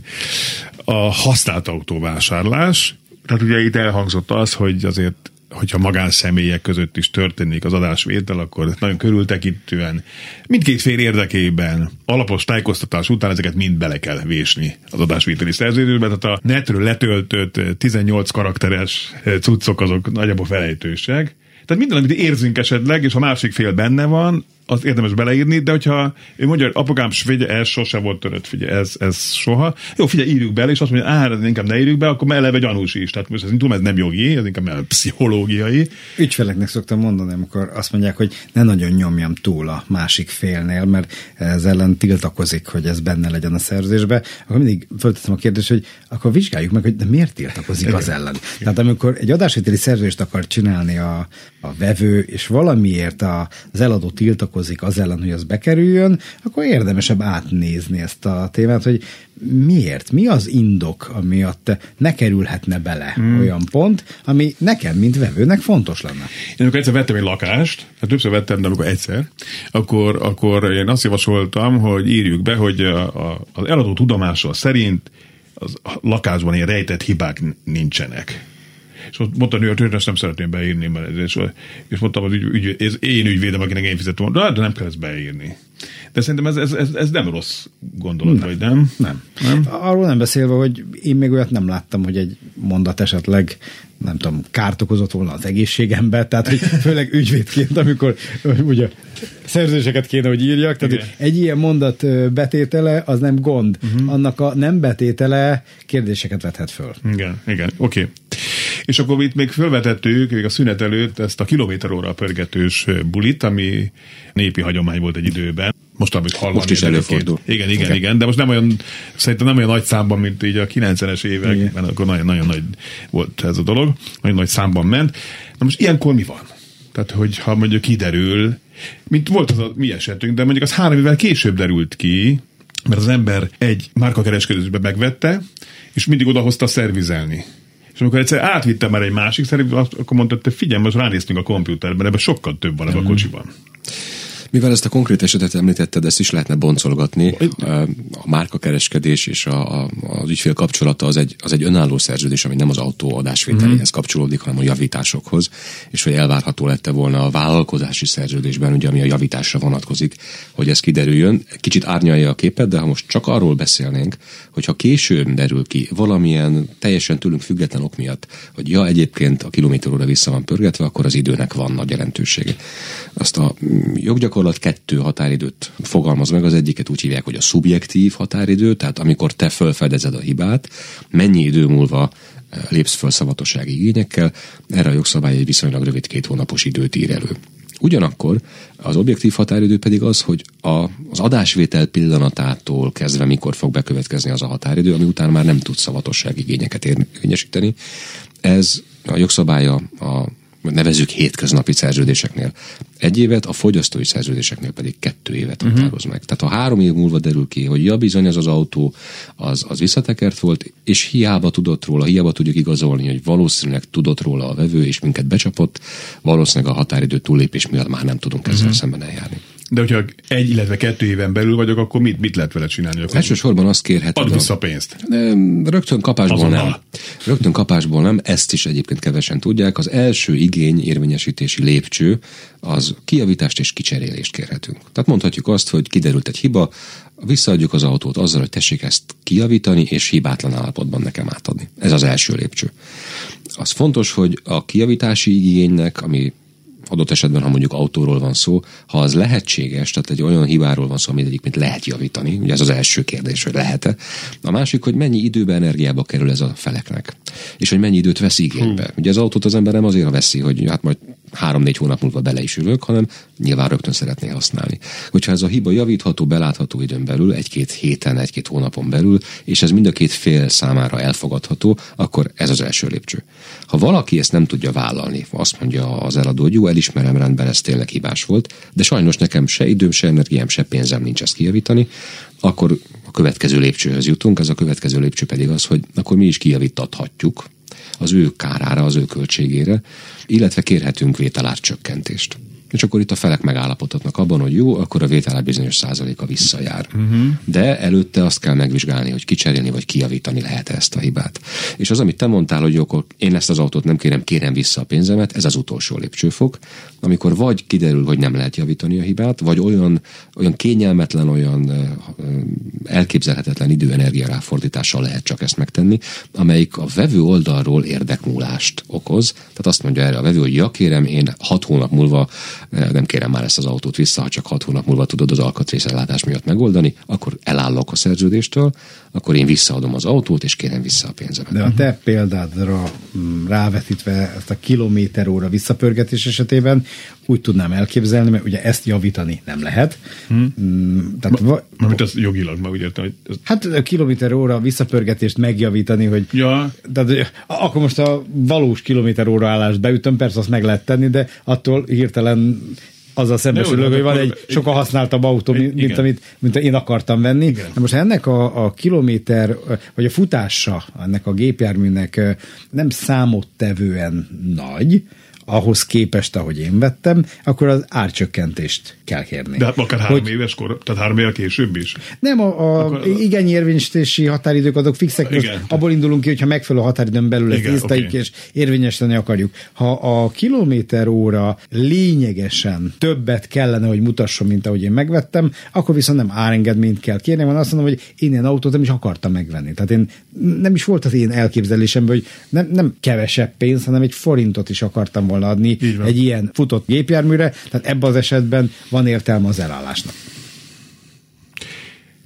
a használt autóvásárlás. Tehát ugye itt elhangzott az, hogy azért hogyha magánszemélyek között is történik az adásvétel, akkor nagyon körültekintően mindkét fél érdekében alapos tájékoztatás után ezeket mind bele kell vésni az adásvételi szerződésbe, tehát a netről letöltött 18 karakteres cuccok azok nagyjából felejtősek. Tehát minden, amit érzünk esetleg, és a másik fél benne van, az érdemes beleírni, de hogyha ő mondja, hogy apukám, figyelj, ez sose volt törött, figyelj, ez, ez soha. Jó, figyelj, írjuk bele, és azt mondja, áh, inkább ne írjuk be, akkor eleve gyanús is. Tehát most ez, tudom, ez nem jogi, ez inkább pszichológiai. Ügyfeleknek szoktam mondani, amikor azt mondják, hogy ne nagyon nyomjam túl a másik félnél, mert ez ellen tiltakozik, hogy ez benne legyen a szerzésbe, akkor mindig fölteszem a kérdést, hogy akkor vizsgáljuk meg, hogy de miért tiltakozik az ellen. Tehát amikor egy adásvételi szerződést akar csinálni a, a vevő, és valamiért a, az eladó tiltakozik, tiltakozik az ellen, hogy az bekerüljön, akkor érdemesebb átnézni ezt a témát, hogy miért, mi az indok, amiatt ne kerülhetne bele hmm. olyan pont, ami nekem, mint vevőnek fontos lenne. Én amikor egyszer vettem egy lakást, hát többször vettem, de amikor egyszer, akkor, akkor én azt javasoltam, hogy írjuk be, hogy a, a, az eladó tudomása szerint az lakásban ilyen rejtett hibák nincsenek. És mondta, hogy ezt nem szeretném beírni, mert ez, és mondtam, hogy ügy, ügy, ez én ügyvédem, akinek én fizettem, de, de nem kell ezt beírni. De szerintem ez, ez, ez, ez nem rossz gondolat, nem. vagy nem? Nem. nem? Arról nem beszélve, hogy én még olyat nem láttam, hogy egy mondat esetleg nem tudom, kárt okozott volna az egészségembe, tehát hogy <laughs> főleg ügyvédként, amikor ugye szerződéseket kéne, hogy írjak, tehát hogy egy ilyen mondat betétele az nem gond, uh-huh. annak a nem betétele kérdéseket vethet föl. Igen, igen, oké. Okay. És akkor itt még felvetettük, még a szünet előtt ezt a kilométer óra pörgetős bulit, ami népi hagyomány volt egy időben. Most, amit hallani. Most is előfordul. Igen, igen, okay. igen, de most nem olyan, szerintem nem olyan nagy számban, mint így a 90-es években, akkor nagyon-nagyon nagy volt ez a dolog, nagyon nagy számban ment. Na most ilyenkor mi van? Tehát, hogyha mondjuk kiderül, mint volt az a mi esetünk, de mondjuk az három évvel később derült ki, mert az ember egy márkakereskedésbe megvette, és mindig odahozta szervizelni. És amikor egyszer átvittem már egy másik szerint, akkor mondta, hogy figyelj, most ránéztünk a kompjúterben, ebben sokkal több van ebben a kocsiban. Mivel ezt a konkrét esetet említetted, ezt is lehetne boncolgatni. A márkakereskedés és a, a, az ügyfél kapcsolata az egy, az egy önálló szerződés, ami nem az autó adásvételéhez mm-hmm. kapcsolódik, hanem a javításokhoz, és hogy elvárható lette volna a vállalkozási szerződésben, ugye, ami a javításra vonatkozik, hogy ez kiderüljön. Kicsit árnyalja a képet, de ha most csak arról beszélnénk, hogyha később derül ki valamilyen teljesen tőlünk független ok miatt, hogy ja, egyébként a kilométer óra vissza van pörgetve, akkor az időnek van nagy jelentősége. Azt a mm, joggyakorlat kettő határidőt fogalmaz meg. Az egyiket úgy hívják, hogy a szubjektív határidő, tehát amikor te felfedezed a hibát, mennyi idő múlva eh, lépsz föl szavatossági igényekkel, erre a jogszabály egy viszonylag rövid két hónapos időt ír elő. Ugyanakkor az objektív határidő pedig az, hogy a, az adásvétel pillanatától kezdve mikor fog bekövetkezni az a határidő, ami után már nem tud szavatossági igényeket érvényesíteni. Ez a jogszabálya a nevezük hétköznapi szerződéseknél egy évet, a fogyasztói szerződéseknél pedig kettő évet uh-huh. határoz meg. Tehát ha három év múlva derül ki, hogy ja, bizony ez az autó az, az visszatekert volt, és hiába tudott róla, hiába tudjuk igazolni, hogy valószínűleg tudott róla a vevő, és minket becsapott, valószínűleg a határidő túllépés miatt már nem tudunk ezzel uh-huh. szemben eljárni. De hogyha egy, illetve kettő éven belül vagyok, akkor mit, mit lehet vele csinálni? Akkor Elsősorban azt kérheted. Ad vissza a pénzt. Rögtön kapásból Azonnal. nem. Rögtön kapásból nem, ezt is egyébként kevesen tudják. Az első igény érvényesítési lépcső az kijavítást és kicserélést kérhetünk. Tehát mondhatjuk azt, hogy kiderült egy hiba, visszaadjuk az autót azzal, hogy tessék ezt kijavítani, és hibátlan állapotban nekem átadni. Ez az első lépcső. Az fontos, hogy a kijavítási igénynek, ami adott esetben, ha mondjuk autóról van szó, ha az lehetséges, tehát egy olyan hibáról van szó, amit egyébként lehet javítani, ugye ez az első kérdés, hogy lehet-e. A másik, hogy mennyi időbe, energiába kerül ez a feleknek, és hogy mennyi időt vesz igénybe. Hmm. Ugye az autót az ember nem azért veszi, hogy hát majd három-négy hónap múlva bele is ülök, hanem nyilván rögtön szeretné használni. Hogyha ez a hiba javítható, belátható időn belül, egy-két héten, egy-két hónapon belül, és ez mind a két fél számára elfogadható, akkor ez az első lépcső. Ha valaki ezt nem tudja vállalni, azt mondja az eladó, hogy jó, elismerem, rendben, ez tényleg hibás volt, de sajnos nekem se időm, se energiám, se pénzem nincs ezt kijavítani, akkor a következő lépcsőhöz jutunk, ez a következő lépcső pedig az, hogy akkor mi is kijavítathatjuk az ő kárára, az ő költségére, illetve kérhetünk vételárcsökkentést és akkor itt a felek megállapodhatnak abban, hogy jó, akkor a vétel bizonyos százaléka visszajár. Uh-huh. De előtte azt kell megvizsgálni, hogy kicserélni vagy kijavítani lehet ezt a hibát. És az, amit te mondtál, hogy jó, akkor én ezt az autót nem kérem, kérem vissza a pénzemet, ez az utolsó lépcsőfok, amikor vagy kiderül, hogy nem lehet javítani a hibát, vagy olyan, olyan kényelmetlen, olyan elképzelhetetlen időenergia ráfordítással lehet csak ezt megtenni, amelyik a vevő oldalról érdekmúlást okoz. Tehát azt mondja erre a vevő, hogy ja kérem, én hat hónap múlva nem kérem már ezt az autót vissza, ha csak hat hónap múlva tudod az alkatrészellátás miatt megoldani, akkor elállok a szerződéstől, akkor én visszaadom az autót, és kérem vissza a pénzemet. De a te példádra mm, rávetítve ezt a kilométer óra visszapörgetés esetében úgy tudnám elképzelni, mert ugye ezt javítani nem lehet. Hmm. Tehát, ma, va- az jogilag, ma úgy értem, hogy... Ez... Hát a kilométer óra visszapörgetést megjavítani, hogy... Ja. Tehát, akkor most a valós kilométer óra állást beütöm, persze azt meg lehet tenni, de attól hirtelen azzal szembesülök, hogy van egy sokkal használtabb autó, mint, mint amit mint én akartam venni. Igen. Na most ennek a, a kilométer, vagy a futása ennek a gépjárműnek nem számottevően nagy, ahhoz képest, ahogy én vettem, akkor az árcsökkentést kell kérni. De hát akár három hogy, éves kor, tehát három évvel később is? Nem, a, a akkor... igen érvényesítési határidők azok fixek, igen. abból indulunk ki, hogyha megfelelő határidőn belül ezt észleljük okay. és érvényesíteni akarjuk. Ha a kilométer óra lényegesen többet kellene, hogy mutasson, mint ahogy én megvettem, akkor viszont nem árengedményt kell kérni, van azt mondom, hogy én ilyen autót nem is akartam megvenni. Tehát én nem is volt az én elképzelésemben, hogy nem, nem kevesebb pénz, hanem egy forintot is akartam volna adni egy ilyen futott gépjárműre, tehát ebben az esetben van értelme az elállásnak.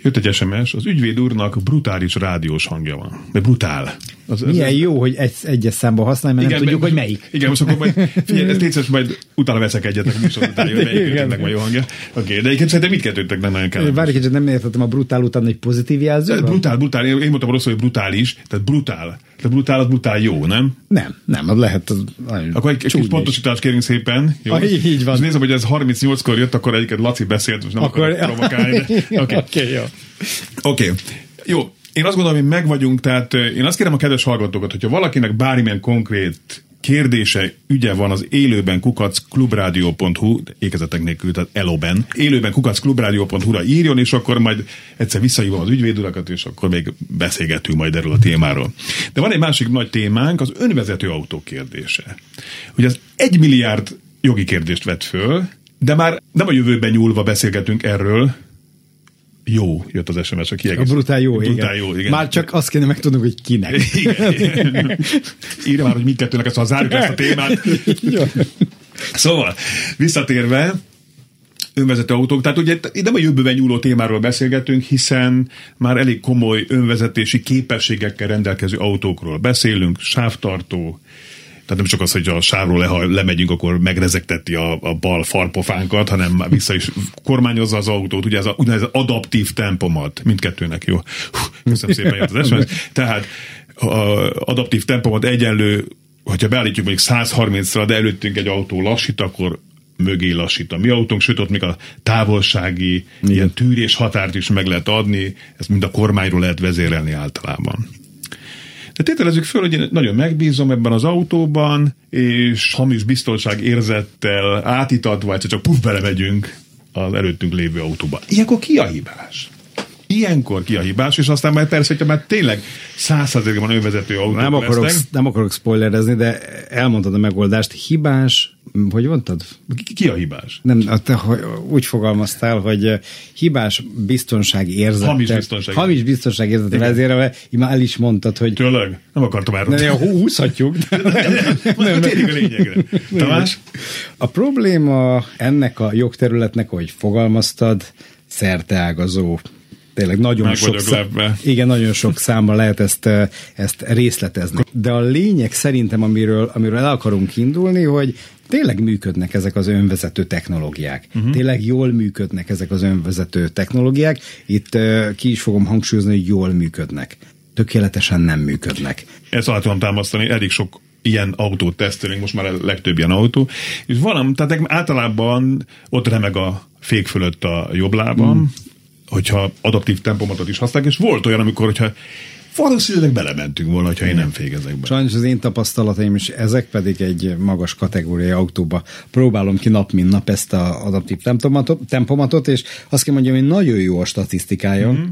Jött egy SMS, az ügyvéd úrnak brutális rádiós hangja van. De brutál. Az, Milyen ez jó, hogy egy, egyes számba használj, mert igen, nem tudjuk, hogy melyik. Igen, most akkor majd, <laughs> figyelj, ezt létszes, majd utána veszek egyet, a műsor után, hogy melyik meg jó hangja. Oké, okay, de egyébként szerintem mindkettőtök nem nagyon kell. Várj egy nem értettem a brutál után egy pozitív jelző? Brutál, brutál, én, én mondtam rosszul, hogy brutális, tehát brutál. De brutál, az brutál jó, nem? Nem, nem, az lehet. Az akkor egy, kis pontosítást kérünk szépen. Jó? Ah, így van. És nézem, hogy ez 38-kor jött, akkor egyiket Laci beszélt, most nem akkor... akarok provokálni. Oké, okay. okay, jó. Oké, okay. jó. Én azt gondolom, hogy meg vagyunk, tehát én azt kérem a kedves hallgatókat, hogyha valakinek bármilyen konkrét kérdése, ügye van az élőben kukacklubrádió.hu, ékezetek nélkül, tehát eloben, élőben kukacklubrádió.hu-ra írjon, és akkor majd egyszer visszahívom az ügyvédulakat, és akkor még beszélgetünk majd erről a témáról. De van egy másik nagy témánk, az önvezető autó kérdése. Ugye az egy milliárd jogi kérdést vett föl, de már nem a jövőben nyúlva beszélgetünk erről, jó, jött az SMS a kiegészítő. A brutál jó, brutál igen. jó, igen. Már csak azt kéne megtudnunk, hogy kinek. Igen. <laughs> Írja már, hogy mindkettőnek ezt, ha zárjuk ezt a témát. szóval, visszatérve, önvezető autók. Tehát ugye nem a jövőben nyúló témáról beszélgetünk, hiszen már elég komoly önvezetési képességekkel rendelkező autókról beszélünk, sávtartó, tehát nem csak az, hogy a sávról le, lemegyünk, akkor megrezegteti a, a bal farpofánkat, hanem vissza is kormányozza az autót. Ugye ez a úgynevezett adaptív tempomat. Mindkettőnek jó. Köszönöm szépen, jött az SMS. Tehát a adaptív tempomat egyenlő, hogyha beállítjuk mondjuk 130-ra, de előttünk egy autó lassít, akkor mögé lassít a mi autónk, sőt ott még a távolsági Igen. ilyen tűrés határt is meg lehet adni, ezt mind a kormányról lehet vezérelni általában. De tételezzük föl, hogy én nagyon megbízom ebben az autóban, és hamis biztonság érzettel átítatva, egyszer csak puff belemegyünk az előttünk lévő autóba. Ilyenkor ki a hibás? Ilyenkor ki a hibás, és aztán már persze, hogyha már tényleg százszerzékben önvezető autó nem akarok, nem akarok spoilerezni, de elmondtad a megoldást. Hibás hogy mondtad? Ki, a hibás? Nem, te úgy fogalmaztál, hogy hibás biztonsági érzet. Hamis biztonság. Hamis biztonság érzete vezérelve, már el is mondtad, hogy... Tényleg? Nem akartam már. Nem, húzhatjuk. <laughs> nem, nem, nem, a lényegre. Tamás? A probléma ennek a jogterületnek, hogy fogalmaztad, szerteágazó tényleg nagyon Meg sok, szám, igen, nagyon sok számban lehet ezt, eh, ezt részletezni. De a lényeg szerintem, amiről, amiről el akarunk indulni, hogy tényleg működnek ezek az önvezető technológiák. Uh-huh. Tényleg jól működnek ezek az önvezető technológiák. Itt uh, ki is fogom hangsúlyozni, hogy jól működnek. Tökéletesen nem működnek. Ezt alá tudom támasztani, elég sok ilyen autót tesztelünk, most már a legtöbb ilyen autó, és valami, tehát általában ott remeg a fék fölött a jobb lábam, mm. Hogyha adaptív tempomatot is használják, és volt olyan, amikor, hogyha valószínűleg belementünk volna, ha én nem fékezek be. Sajnos az én tapasztalataim is ezek, pedig egy magas kategóriai autóba próbálom ki nap, mint nap ezt az adaptív tempomatot, tempomatot, és azt kell mondjam, hogy nagyon jó a statisztikája, mm-hmm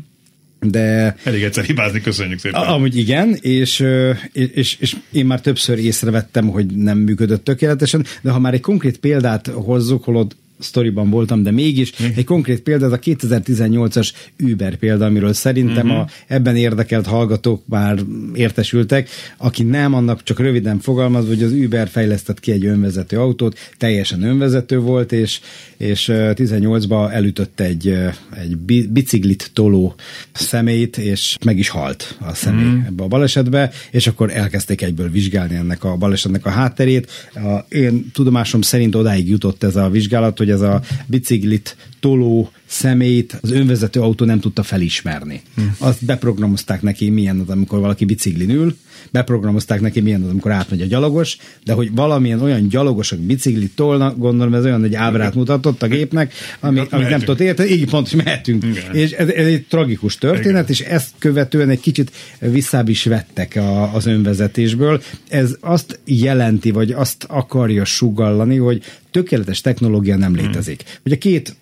de... Elég egyszer hibázni, köszönjük szépen. Amúgy igen, és, és, és én már többször észrevettem, hogy nem működött tökéletesen, de ha már egy konkrét példát hozzuk, holott sztoriban voltam, de mégis mm. egy konkrét példa, ez a 2018-as Uber példa, amiről szerintem mm-hmm. a ebben érdekelt hallgatók már értesültek. Aki nem, annak csak röviden fogalmazva, hogy az Uber fejlesztett ki egy önvezető autót, teljesen önvezető volt, és, és 18-ba elütött egy, egy biciklit toló szemét, és meg is halt a személy mm. ebbe a balesetbe, és akkor elkezdték egyből vizsgálni ennek a balesetnek a hátterét. A, én tudomásom szerint odáig jutott ez a vizsgálat, hogy ez a biciklit toló szemét az önvezető autó nem tudta felismerni. Hm. Azt beprogramozták neki, milyen az, amikor valaki biciklin ül, beprogramozták neki, milyen az, amikor átmegy a gyalogos, de hogy valamilyen olyan gyalogosok biciklit tolnak, gondolom ez olyan egy ábrát mutatott a gépnek, ami, ami nem tudott érteni, így pont, hogy mehetünk. Igen. És ez, ez, egy tragikus történet, Igen. és ezt követően egy kicsit visszább is vettek a, az önvezetésből. Ez azt jelenti, vagy azt akarja sugallani, hogy tökéletes technológia nem létezik. Hmm. Ugye két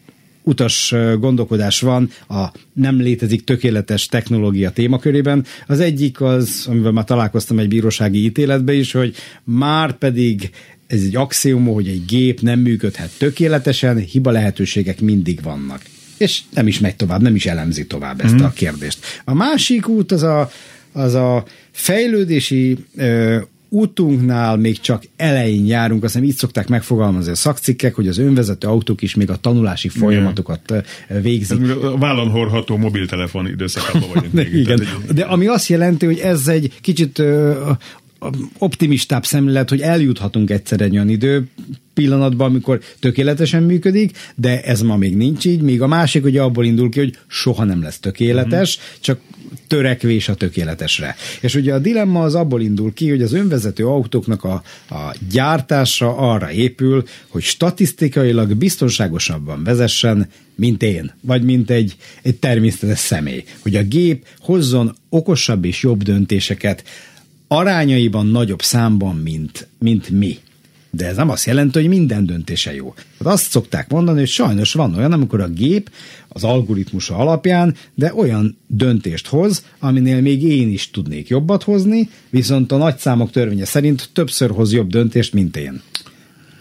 utas gondolkodás van a nem létezik tökéletes technológia témakörében. Az egyik az, amivel már találkoztam egy bírósági ítéletbe is, hogy már pedig ez egy axioma, hogy egy gép nem működhet tökéletesen, hiba lehetőségek mindig vannak. És nem is megy tovább, nem is elemzi tovább ezt mm. a kérdést. A másik út az a, az a fejlődési ö, útunknál még csak elején járunk, azt hiszem így szokták megfogalmazni a szakcikkek, hogy az önvezető autók is még a tanulási folyamatokat végzik. A vállon hordható mobiltelefon időszakában vagyunk. <laughs> még. Igen. De ami azt jelenti, hogy ez egy kicsit optimistább szemlélet, hogy eljuthatunk egyszer egy olyan idő pillanatban, amikor tökéletesen működik, de ez ma még nincs így. Még a másik hogy abból indul ki, hogy soha nem lesz tökéletes, mm. csak törekvés a tökéletesre. És ugye a dilemma az abból indul ki, hogy az önvezető autóknak a, a gyártása arra épül, hogy statisztikailag biztonságosabban vezessen, mint én, vagy mint egy, egy természetes személy. Hogy a gép hozzon okosabb és jobb döntéseket, arányaiban nagyobb számban, mint, mint mi. De ez nem azt jelenti, hogy minden döntése jó. Hát azt szokták mondani, hogy sajnos van olyan, amikor a gép az algoritmusa alapján, de olyan döntést hoz, aminél még én is tudnék jobbat hozni, viszont a nagyszámok törvénye szerint többször hoz jobb döntést, mint én.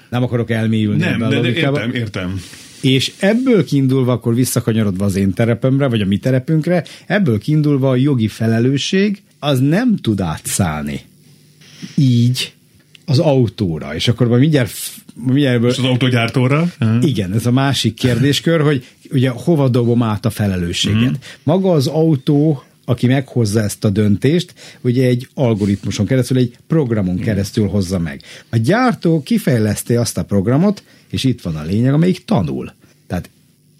Nem akarok elmélyülni Nem, de, de értem, értem. És ebből kiindulva, akkor visszakanyarodva az én terepemre, vagy a mi terepünkre, ebből kiindulva a jogi felelősség az nem tud átszállni. Így az autóra, és akkor majd mindjárt mindjárt Most az autógyártóra? Igen, ez a másik kérdéskör, hogy ugye hova dobom át a felelősséget. Uh-huh. Maga az autó aki meghozza ezt a döntést, ugye egy algoritmuson keresztül, egy programon keresztül hozza meg. A gyártó kifejleszti azt a programot, és itt van a lényeg, amelyik tanul. Tehát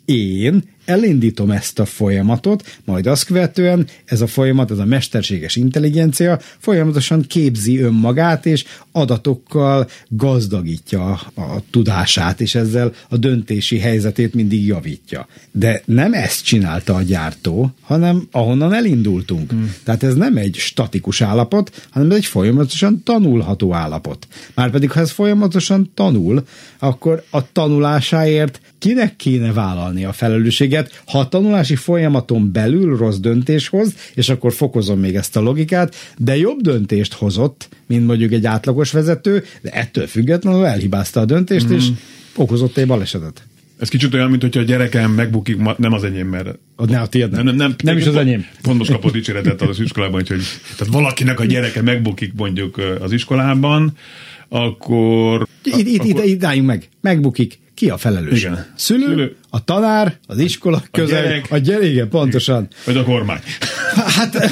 én elindítom ezt a folyamatot, majd azt követően ez a folyamat, ez a mesterséges intelligencia folyamatosan képzi önmagát, és adatokkal gazdagítja a, a tudását, és ezzel a döntési helyzetét mindig javítja. De nem ezt csinálta a gyártó, hanem ahonnan elindultunk. Hmm. Tehát ez nem egy statikus állapot, hanem ez egy folyamatosan tanulható állapot. Márpedig, ha ez folyamatosan tanul, akkor a tanulásáért kinek kéne vállalni a felelősséget, ha a tanulási folyamaton belül rossz döntés hoz, és akkor fokozom még ezt a logikát, de jobb döntést hozott, mint mondjuk egy átlagos vezető, de ettől függetlenül elhibázta a döntést, mm. és okozott egy balesetet. Ez kicsit olyan, mint hogyha a gyerekem megbukik, nem az enyém, mert... A, ne, a tiéd nem. Nem, nem, nem, nem is az enyém. Fontos kapott dicséretet az iskolában, hogy, tehát valakinek a gyereke megbukik mondjuk az iskolában, akkor... Itt, itt, itt, itt álljunk meg. Megbukik ki a felelős? Igen. Szülő, Szülő, a tanár, az iskola közel, a gyerek, a gyerek igen, pontosan. Vagy a kormány. Hát,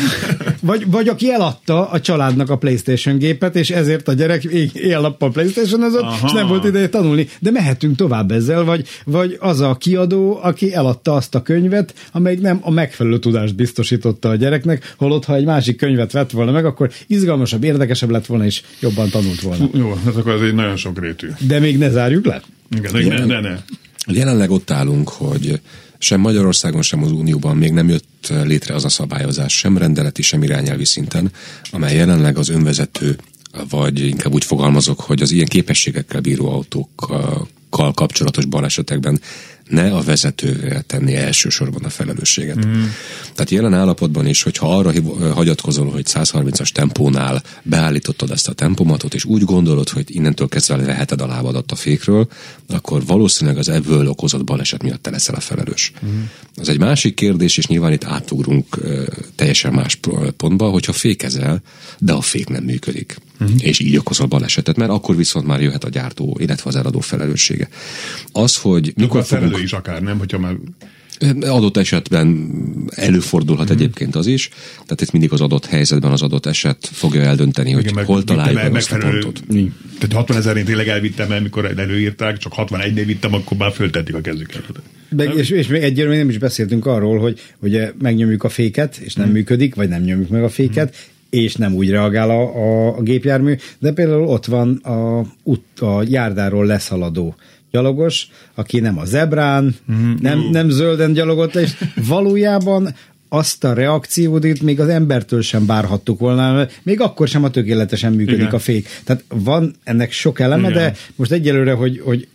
vagy, vagy aki eladta a családnak a Playstation gépet, és ezért a gyerek él-nappal playstation az és nem volt ideje tanulni. De mehetünk tovább ezzel, vagy, vagy az a kiadó, aki eladta azt a könyvet, amelyik nem a megfelelő tudást biztosította a gyereknek, holott ha egy másik könyvet vett volna meg, akkor izgalmasabb, érdekesebb lett volna, és jobban tanult volna. Jó, hát akkor ez egy nagyon sok rétű. De még ne zárjuk le. Igen, ne, ne, ne. Jelenleg ott állunk, hogy sem Magyarországon, sem az Unióban még nem jött létre az a szabályozás, sem rendeleti, sem irányelvi szinten, amely jelenleg az önvezető, vagy inkább úgy fogalmazok, hogy az ilyen képességekkel bíró autókkal kapcsolatos balesetekben ne a vezetőre tenni elsősorban a felelősséget. Mm. Tehát jelen állapotban is, hogyha arra hagyatkozol, hogy 130-as tempónál beállítottad ezt a tempomatot, és úgy gondolod, hogy innentől kezdve leheted a lábadat a fékről, akkor valószínűleg az ebből okozott baleset miatt te leszel a felelős. Mm. Az egy másik kérdés, és nyilván itt átugrunk teljesen más pontba, hogyha fékezel, de a fék nem működik. Uh-huh. és így okozol balesetet, mert akkor viszont már jöhet a gyártó, illetve az eladó felelőssége. Az, hogy mikor a felelő fogunk... is akár, nem? Hogyha már Adott esetben előfordulhat mm. egyébként az is, tehát itt mindig az adott helyzetben az adott eset fogja eldönteni, Igen, hogy meg, hol találjuk meg azt a pontot. Tehát 60 ezerén tényleg elvittem el, mikor előírták, csak 61-nél vittem, akkor már föltették a kezüket. Meg, és, és még egyébként nem is beszéltünk arról, hogy ugye megnyomjuk a féket, és nem hmm. működik, vagy nem nyomjuk meg a féket, hmm és nem úgy reagál a, a, a gépjármű, de például ott van a, út, a járdáról leszaladó gyalogos, aki nem a zebrán, mm-hmm. nem, nem zölden gyalogott, és valójában azt a reakciót még az embertől sem bárhattuk volna, még akkor sem a tökéletesen működik Igen. a fék. Tehát van ennek sok eleme, Igen. de most egyelőre, hogy, hogy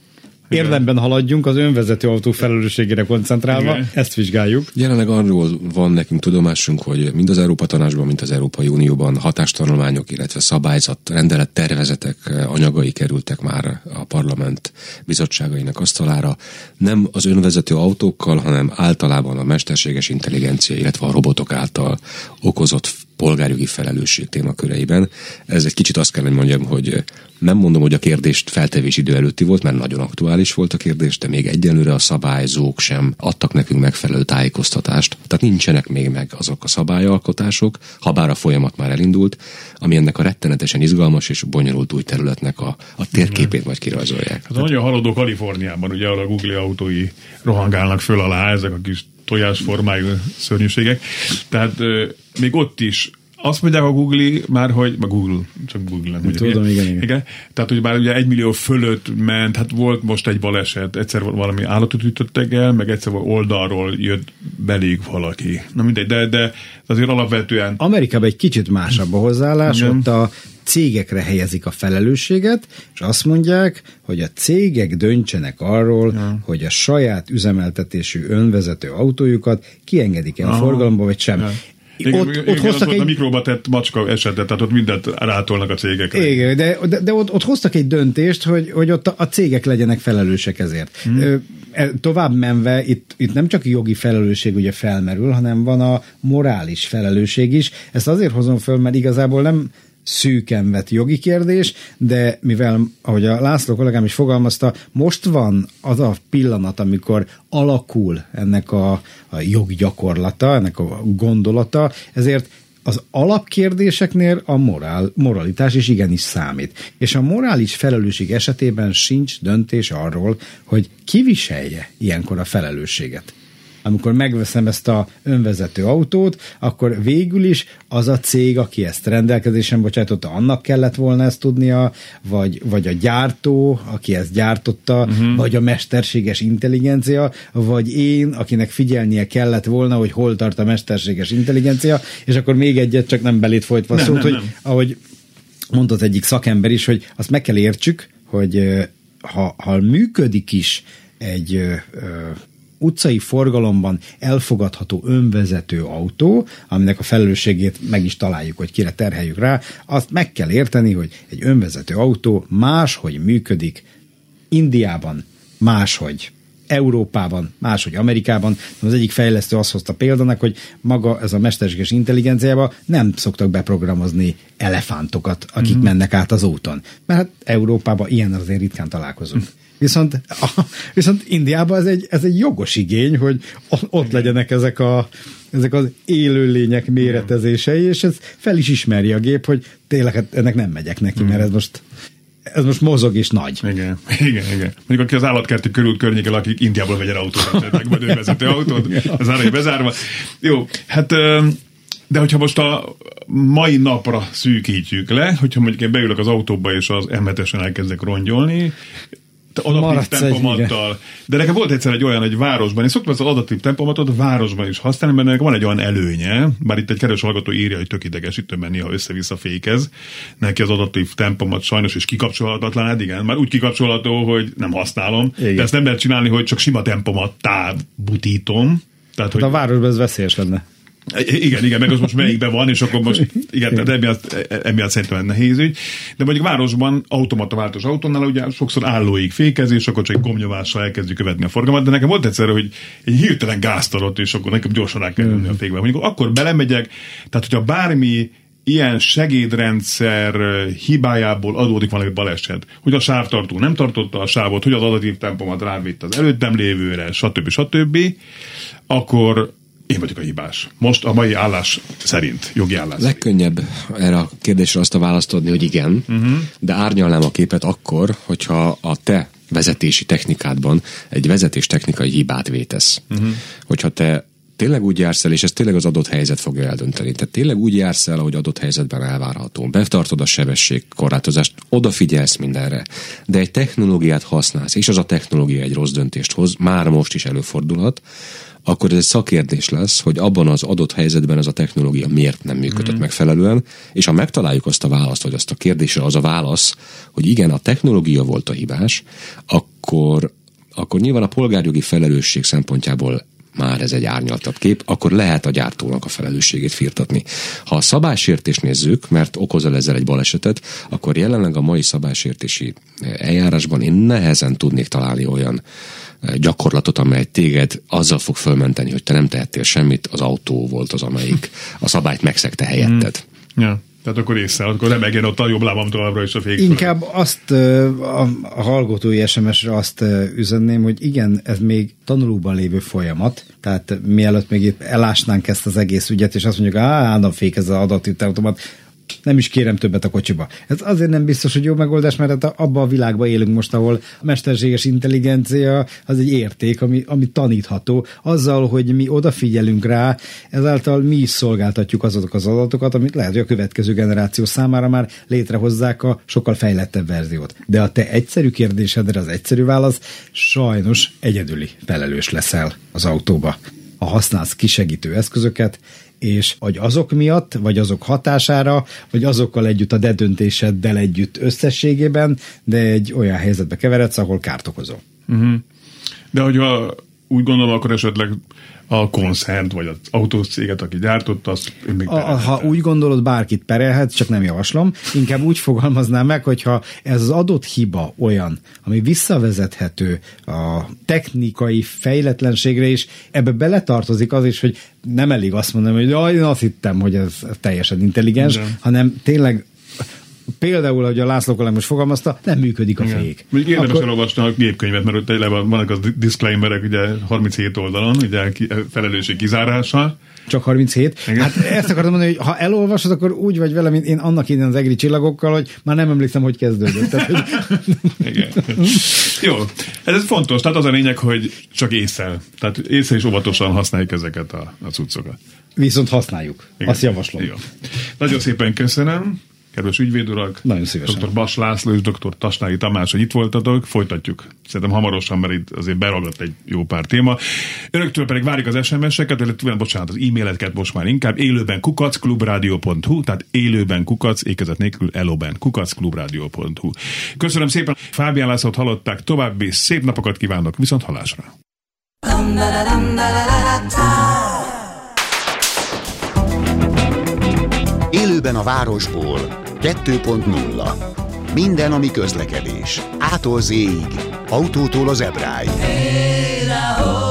érdemben haladjunk az önvezető autó felelősségére koncentrálva, Igen. ezt vizsgáljuk. Jelenleg arról van nekünk tudomásunk, hogy mind az Európa Tanácsban, mind az Európai Unióban hatástanulmányok, illetve szabályzat, rendelet tervezetek anyagai kerültek már a parlament bizottságainak asztalára. Nem az önvezető autókkal, hanem általában a mesterséges intelligencia, illetve a robotok által okozott polgárjogi felelősség témaköreiben. Ez egy kicsit azt kell, hogy mondjam, hogy nem mondom, hogy a kérdést feltevés idő előtti volt, mert nagyon aktuális volt a kérdés, de még egyelőre a szabályzók sem adtak nekünk megfelelő tájékoztatást. Tehát nincsenek még meg azok a szabályalkotások, ha bár a folyamat már elindult, ami ennek a rettenetesen izgalmas és bonyolult új területnek a, a térképét majd kirajzolják. Hát nagyon haladó Kaliforniában, ugye ahol a Google autói rohangálnak föl alá, ezek a kis tojásformájú szörnyűségek. Tehát még ott is azt mondják a Google már, hogy, a Google, csak Google nem mondjuk. Tudom, igen, igen. igen. Tehát, hogy már ugye egy millió fölött ment, hát volt most egy baleset, egyszer valami állatot ütöttek el, meg egyszer oldalról jött belég valaki. Na mindegy, de, de azért alapvetően... Amerikában egy kicsit másabb a hozzáállás, igen. ott a cégekre helyezik a felelősséget, és azt mondják, hogy a cégek döntsenek arról, ja. hogy a saját üzemeltetésű önvezető autójukat kiengedik el a forgalomba, vagy sem. Ja. Igen, ott, igen, ott hoztak egy... a mikróba tett macska esetet, tehát ott mindent rátolnak a cégekre. Igen, de, de, de ott, ott hoztak egy döntést, hogy, hogy ott a, a cégek legyenek felelősek ezért. Hmm. Tovább menve, itt, itt nem csak jogi felelősség ugye felmerül, hanem van a morális felelősség is. Ezt azért hozom föl, mert igazából nem szűken vett jogi kérdés, de mivel, ahogy a László kollégám is fogalmazta, most van az a pillanat, amikor alakul ennek a, a joggyakorlata, ennek a gondolata, ezért az alapkérdéseknél a morál, moralitás is igenis számít. És a morális felelősség esetében sincs döntés arról, hogy kiviselje ilyenkor a felelősséget amikor megveszem ezt a önvezető autót, akkor végül is az a cég, aki ezt rendelkezésen bocsájtotta, annak kellett volna ezt tudnia, vagy, vagy a gyártó, aki ezt gyártotta, uh-huh. vagy a mesterséges intelligencia, vagy én, akinek figyelnie kellett volna, hogy hol tart a mesterséges intelligencia, és akkor még egyet, csak nem belét folytva nem, szólt, nem, hogy nem. ahogy mondott egyik szakember is, hogy azt meg kell értsük, hogy ha, ha működik is egy utcai forgalomban elfogadható önvezető autó, aminek a felelősségét meg is találjuk, hogy kire terheljük rá, azt meg kell érteni, hogy egy önvezető autó máshogy működik Indiában, máshogy Európában, máshogy Amerikában. Az egyik fejlesztő azt hozta példának, hogy maga ez a mesterséges intelligenciába nem szoktak beprogramozni elefántokat, akik mm-hmm. mennek át az úton. Mert hát Európában ilyen azért ritkán találkozunk. Mm. Viszont, viszont Indiában ez egy, ez egy jogos igény, hogy ott legyenek ezek, a, ezek az élőlények méretezései, és ez fel is ismeri a gép, hogy tényleg hát ennek nem megyek neki, mert ez most ez most mozog és nagy. Igen, <laughs> igen, igen. Mondjuk aki az állatkertük körül környéken, akik Indiából vegyen autót, meg vagy vezető autót, <laughs> az árai bezárva. Jó, hát de hogyha most a mai napra szűkítjük le, hogyha mondjuk én beülök az autóba és az m elkezdek rongyolni, adaptív tempomattal. De nekem volt egyszer egy olyan, egy városban, én szoktam ezt az adaptív tempomatot a városban is használni, mert ennek van egy olyan előnye, bár itt egy keres hallgató írja, hogy tök idegesítően néha össze-vissza fékez. Neki az adaptív tempomat sajnos is kikapcsolhatatlan, hát igen, már úgy kikapcsolható, hogy nem használom. Igen. De ezt nem lehet csinálni, hogy csak sima tempomattá butítom. Tehát, hát hogy... a városban ez veszélyes lenne. Igen, igen, meg az most melyikben van, és akkor most, igen, tehát emiatt, emiatt szerintem nehéz ügy. De mondjuk városban automata váltós autónál ugye sokszor állóig fékezés, akkor csak egy gomnyovással elkezdjük követni a forgalmat, de nekem volt egyszer, hogy egy hirtelen gáztalott, és akkor nekem gyorsan rá kell a mhm. fékbe. Mondjuk akkor belemegyek, tehát hogyha bármi ilyen segédrendszer hibájából adódik valami baleset, hogy a sávtartó nem tartotta a sávot, hogy az adatív tempomat rávitt az előttem lévőre, stb. stb., akkor én vagyok a hibás. Most a mai állás szerint, jogi állás Legkönnyebb erre a kérdésre azt a választ adni, hogy igen, uh-huh. de árnyalnám a képet akkor, hogyha a te vezetési technikádban egy vezetés technikai hibát vétesz. Uh-huh. Hogyha te tényleg úgy jársz el, és ez tényleg az adott helyzet fogja eldönteni. Tehát tényleg úgy jársz el, ahogy adott helyzetben elvárható. Betartod a sebességkorlátozást, odafigyelsz mindenre, de egy technológiát használsz, és az a technológia egy rossz döntést hoz, már most is előfordulhat, akkor ez egy szakkérdés lesz, hogy abban az adott helyzetben ez a technológia miért nem működött mm. megfelelően, és ha megtaláljuk azt a választ, vagy azt a kérdésre az a válasz, hogy igen, a technológia volt a hibás, akkor, akkor nyilván a polgárjogi felelősség szempontjából már ez egy árnyaltabb kép, akkor lehet a gyártónak a felelősségét firtatni. Ha a szabálysértést nézzük, mert okozol ezzel egy balesetet, akkor jelenleg a mai szabálysértési eljárásban én nehezen tudnék találni olyan eh, gyakorlatot, amely téged azzal fog fölmenteni, hogy te nem tehettél semmit, az autó volt az, amelyik a szabályt megszegte helyetted. Mm. Yeah. Tehát akkor észre, akkor nem megjen ott a jobb lábam továbbra is a fék. Inkább azt a, a hallgatói SMS-re azt üzenném, hogy igen, ez még tanulóban lévő folyamat, tehát mielőtt még itt elásnánk ezt az egész ügyet, és azt mondjuk, á, fék ez az adatütautomat, nem is kérem többet a kocsiba. Ez azért nem biztos, hogy jó megoldás, mert hát abban a világban élünk most, ahol a mesterséges intelligencia az egy érték, ami, ami tanítható. Azzal, hogy mi odafigyelünk rá, ezáltal mi is szolgáltatjuk azokat az adatokat, amit lehet, hogy a következő generáció számára már létrehozzák a sokkal fejlettebb verziót. De a te egyszerű kérdésedre az egyszerű válasz, sajnos egyedüli felelős leszel az autóba. Ha használsz kisegítő eszközöket, és vagy azok miatt, vagy azok hatására, vagy azokkal együtt a dedöntéseddel együtt összességében, de egy olyan helyzetbe keveredsz, ahol kárt okozol. Uh-huh. De hogyha úgy gondolom, akkor esetleg a konszent, vagy az autócéget, aki gyártott, azt még a, Ha úgy gondolod, bárkit perelhet, csak nem javaslom. Inkább úgy fogalmaznám meg, hogyha ez az adott hiba olyan, ami visszavezethető a technikai fejletlenségre is, ebbe beletartozik az is, hogy nem elég azt mondani, hogy jaj, én azt hittem, hogy ez teljesen intelligens, De. hanem tényleg például, ahogy a László kollég most fogalmazta, nem működik a Igen. fék. Még érdemes Akkor... elolvasni a gépkönyvet, mert ott van, vannak az disclaimerek, ugye 37 oldalon, ugye felelősség kizárással. Csak 37? Igen. Hát ezt akartam mondani, hogy ha elolvasod, akkor úgy vagy vele, mint én annak innen az egri csillagokkal, hogy már nem emlékszem, hogy kezdődött. Tehát, hogy... Igen. Jó, ez fontos. Tehát az a lényeg, hogy csak észre. Tehát észre és óvatosan használjuk ezeket a, a cuccokat. Viszont használjuk. Igen. Azt javaslom. Jó. Nagyon szépen köszönöm kedves ügyvédurak, Nagyon szívesen. dr. Bas László és dr. Tasnályi Tamás, hogy itt voltatok, folytatjuk. Szerintem hamarosan, mert itt azért beragadt egy jó pár téma. Önöktől pedig várjuk az SMS-eket, illetve bocsánat, az e-maileket most már inkább élőben kukacklubrádió.hu, tehát élőben kukac, ékezet nélkül elóben kukacklubrádió.hu. Köszönöm szépen, Fábián Lászlót hallották, további szép napokat kívánok, viszont halásra. Élőben a városból 2.0 Minden, ami közlekedés. Ától z autótól az ebráig. Hey,